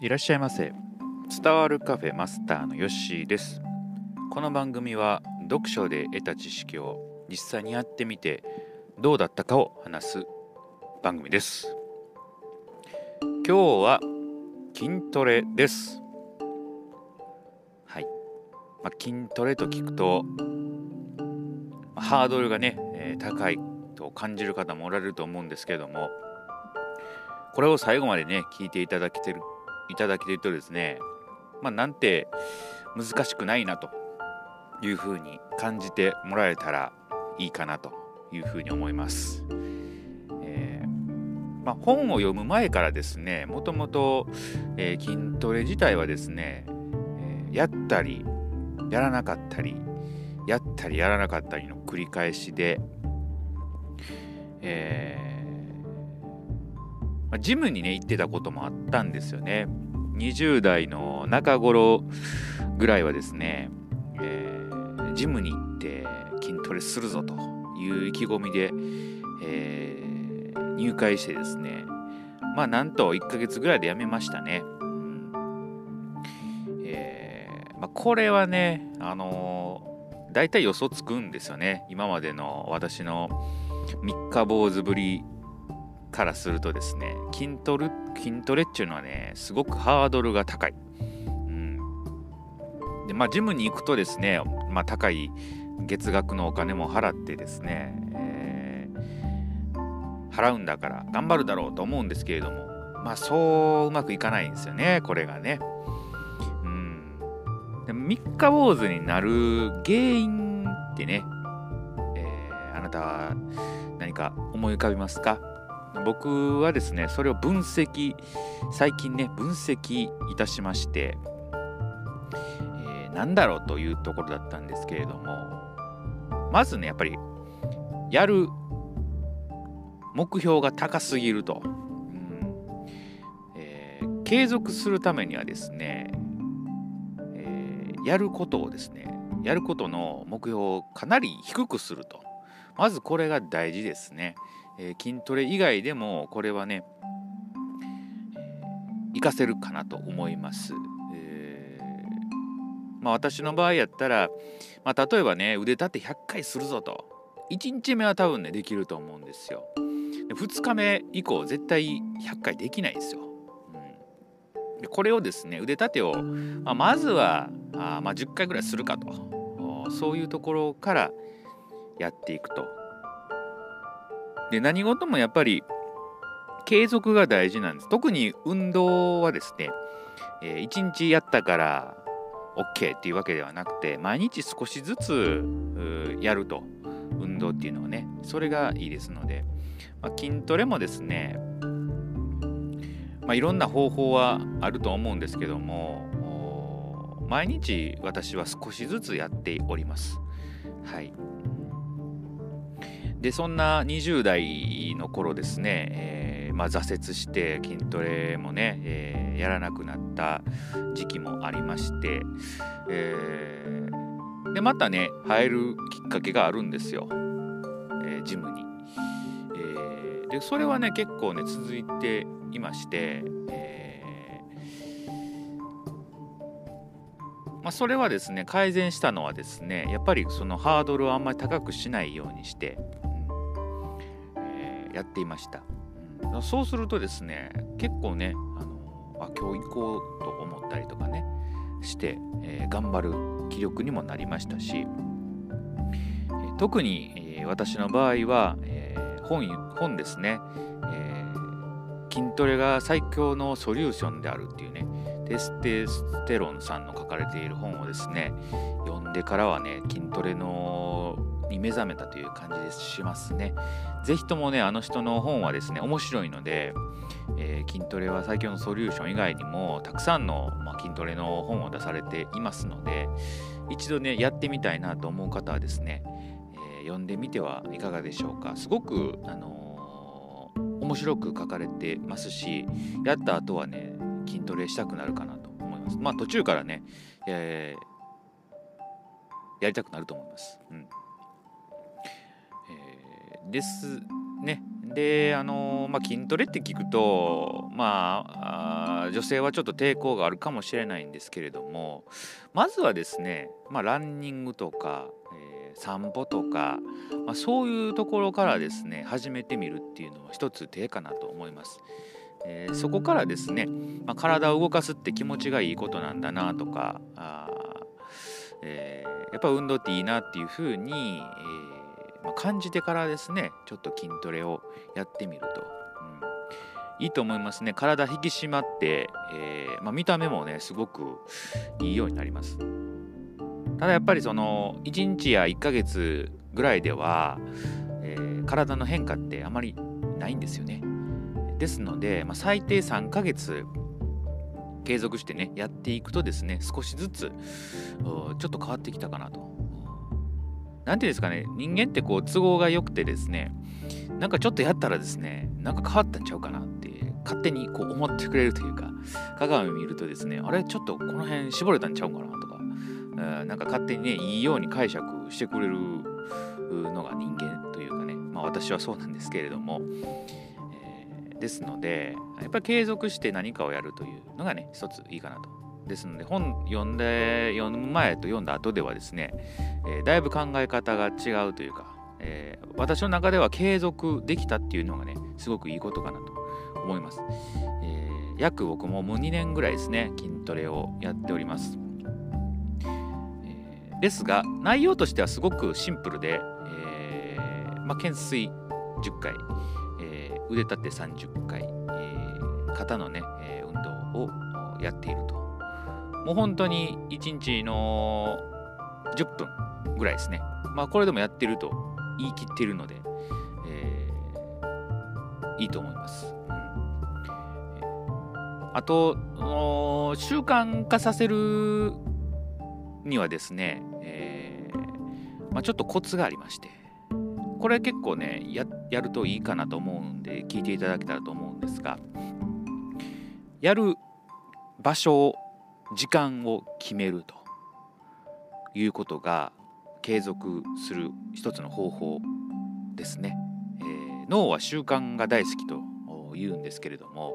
いらっしゃいませ。伝わるカフェマスターのヨッシーです。この番組は読書で得た知識を実際にやってみてどうだったかを話す番組です。今日は筋トレです。はい、まあ、筋トレと聞くとハードルがね、えー、高いと感じる方もおられると思うんですけどもこれを最後までね聞いていただけてるいただけてるとですねまあなんて難しくないなというふうに感じてもらえたらいいかなというふうに思います。え、まあ、本を読む前からですねもともと、え、筋トレ自体はですね、えー、やったりやらなかったりやったりやらなかったりの繰り返しで、えまあ、ジムにね行ってたこともあったんですよね。20代の中頃ぐらいはですね、えー、ジムに行って筋トレするぞという意気込みで、えー、入会してですねまあなんと1ヶ月ぐらいで辞めましたね、うん。えーまあ、これはねあの、大体予想つくんですよね。今までの私の三日坊主ぶりからするとですね筋トレ筋トレっていうのはねすごくハードルが高い、うん、でまあジムに行くとですね、まあ、高い月額のお金も払ってですね、えー、払うんだから頑張るだろうと思うんですけれどもまあそううまくいかないんですよねこれがね。うん。で三日坊主になる原因ってね、えー、あなたは何か思い浮かびますか？僕はですねそれを分析最近ね分析いたしまして、えー、何だろうというところだったんですけれどもまずねやっぱりやる目標が高すぎると、うん。えー、継続するためにはですね、えー、やることをですねやることの目標をかなり低くすると。まずこれが大事ですね。えー、筋トレ以外でもこれはね、活かせるかなと思います。えー、まあ、私の場合やったら、まあ、例えばね腕立て100回するぞと1日目は多分ねできると思うんですよ。2日目以降絶対100回できないですよ。うん、でこれをですね腕立てを、まあ、まずはあ、ま、10回ぐらいするかとそういうところからやっていくとで何事もやっぱり継続が大事なんです。特に運動はですね、えー、1日やったから OK っていうわけではなくて毎日少しずつやると。運動っていうのはねそれがいいですので、まあ、筋トレもですね、まあ、いろんな方法はあると思うんですけども毎日私は少しずつやっております。はい。でそんな20代の頃ですね、えー、まあ、挫折して筋トレもね、えー、やらなくなった時期もありまして、えー、でまたね入るきっかけがあるんですよ、えジムに、えでそれはね結構ね続いていまして、えまあ、それはですね改善したのはですねやっぱりそのハードルをあんまり高くしないようにしてやっていました、うん、そうするとですね結構ねあのあ今日行こうと思ったりとかねして、えー、頑張る気力にもなりましたし、特に、えー、私の場合は、え本本ですね、え筋トレが最強のソリューションであるっていうねテステステロンさんの書かれている本をですね読んでからはね筋トレのに目覚めたという感じでしますね。ぜひともね、あの人の本はですね、面白いので、えー、筋トレは最強のソリューション以外にも、たくさんの、まあ、筋トレの本を出されていますので、一度ね、やってみたいなと思う方はですね、えー、読んでみてはいかがでしょうか。すごく、あのー、面白く書かれてますし、やった後はね、筋トレしたくなるかなと思います。まあ途中からね、えー、やりたくなると思います。うん。ですね。であの、まあ、筋トレって聞くとまあ女性はちょっと抵抗があるかもしれないんですけれどもまずはですね、まあ、ランニングとか、えー、散歩とか、まあ、そういうところからですね始めてみるっていうのは一つ手かなと思います。えー、そこからですね、まあ、体を動かすって気持ちがいいことなんだなとかあ、えー、やっぱ運動っていいなっていうふうに、えーまあ、感じてからですねちょっと筋トレをやってみると、うん、いいと思いますね。体引き締まって、えー、まあ、見た目もねすごくいいようになります。ただやっぱりその1日や1ヶ月ぐらいでは、えー、体の変化ってあまりないんですよね。ですので、まあ、最低3ヶ月継続してねやっていくとですね少しずつちょっと変わってきたかなと何ていうんですかね、人間ってこう都合が良くてですね、なんかちょっとやったらですね、なんか変わったんちゃうかなって勝手にこう思ってくれるというか、鏡見るとですね、あれちょっとこの辺絞れたんちゃうかなとか、なんか勝手にね、いいように解釈してくれるのが人間というかね、まあ私はそうなんですけれども、えー、ですので、やっぱり継続して何かをやるというのがね、一ついいかなとですので本読んで読む前と読んだ後ではですね、えー、だいぶ考え方が違うというか、えー、私の中では継続できたっていうのがねすごくいいことかなと思います、えー、約僕ももう2年ぐらいですね筋トレをやっております、えですが内容としてはすごくシンプルで、えまあ、懸垂10回、え腕立て30回、え肩のね、え運動をやっていると。もう本当に1日の10分ぐらいですね。まあこれでもやってると言い切ってるので、えー、いいと思います。あと、習慣化させるにはですね、えー、まあ、ちょっとコツがありまして、これ結構ねや、やるといいかなと思うんで、聞いていただけたらと思うんですが、やる場所時間を決めるということが継続する一つの方法ですね、えー、脳は習慣が大好きと言うんですけれども、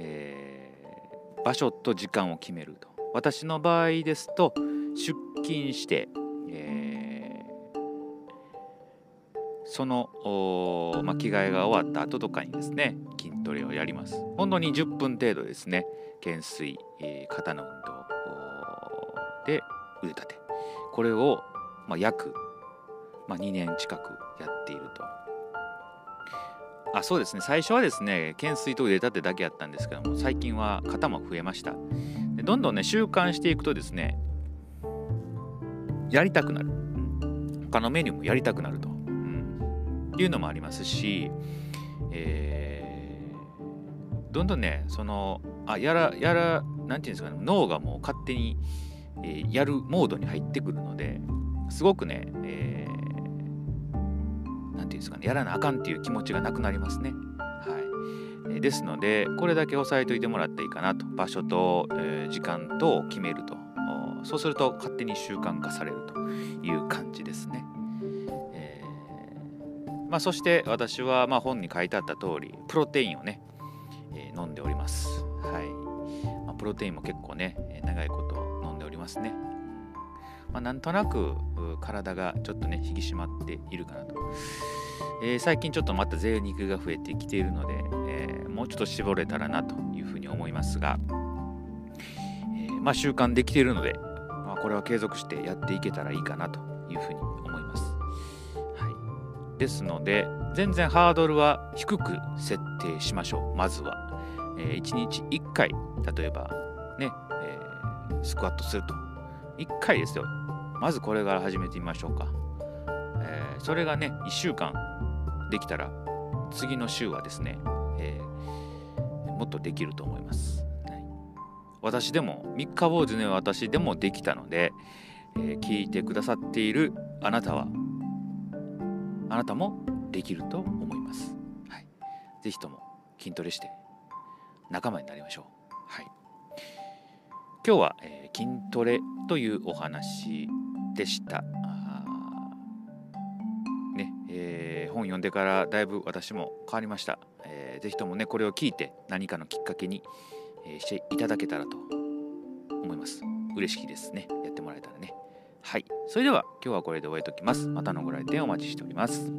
えー、場所と時間を決めると。私の場合ですと出勤して、その、まあ、着替えが終わった後とかにですね筋トレをやります。本当に10分程度ですね懸垂、えー、肩の運動で腕立て。これを、まあ、約、まあ、2年近くやっていると。あそうですね。最初はですね懸垂と腕立てだけやったんですけども最近は肩も増えました。でどんどんね習慣していくとですねやりたくなる、他のメニューもやりたくなると、うん、いうのもありますし、えー、どんどんねそのあやらやらなんていうんですかね脳がもう勝手に、えー、やるモードに入ってくるのですごくね、えー、なんていうんですかねやらなあかんっていう気持ちがなくなりますね。はい、ですのでこれだけ押さえといてもらっていいかなと場所と、えー、時間と決めるとそうすると勝手に習慣化されるという感じですね。まあ、そして私はま本に書いてあった通りプロテインをね、えー、飲んでおります。はい。まあ、プロテインも結構ね長いこと飲んでおりますね、まあ、なんとなく体がちょっとね引き締まっているかなと、えー、最近ちょっとまた贅肉が増えてきているので、えー、もうちょっと絞れたらなというふうに思いますが、え、ま習慣できているので、まあ、これは継続してやっていけたらいいかなというふうに思います、ですので全然ハードルは低く設定しましょうまずはえー、1日1回、例えばね、えー、スクワットすると。1回ですよ。まずこれから始めてみましょうか。えー、それがね、1週間できたら、次の週はですね、えー、もっとできると思います。はい、私でも、三日坊主の私でもできたので、え、聞いてくださっているあなたは、あなたもできると思います。はい、ぜひとも筋トレして仲間になりましょう。はい、今日は、えー、筋トレというお話でした。ねえー、本読んでからだいぶ私も変わりました。えー、ぜひともねこれを聞いて何かのきっかけに、えー、していただけたらと思います。嬉しいですねやってもらえたらね。はい。それでは今日はこれで終えときます。またのご来店お待ちしております。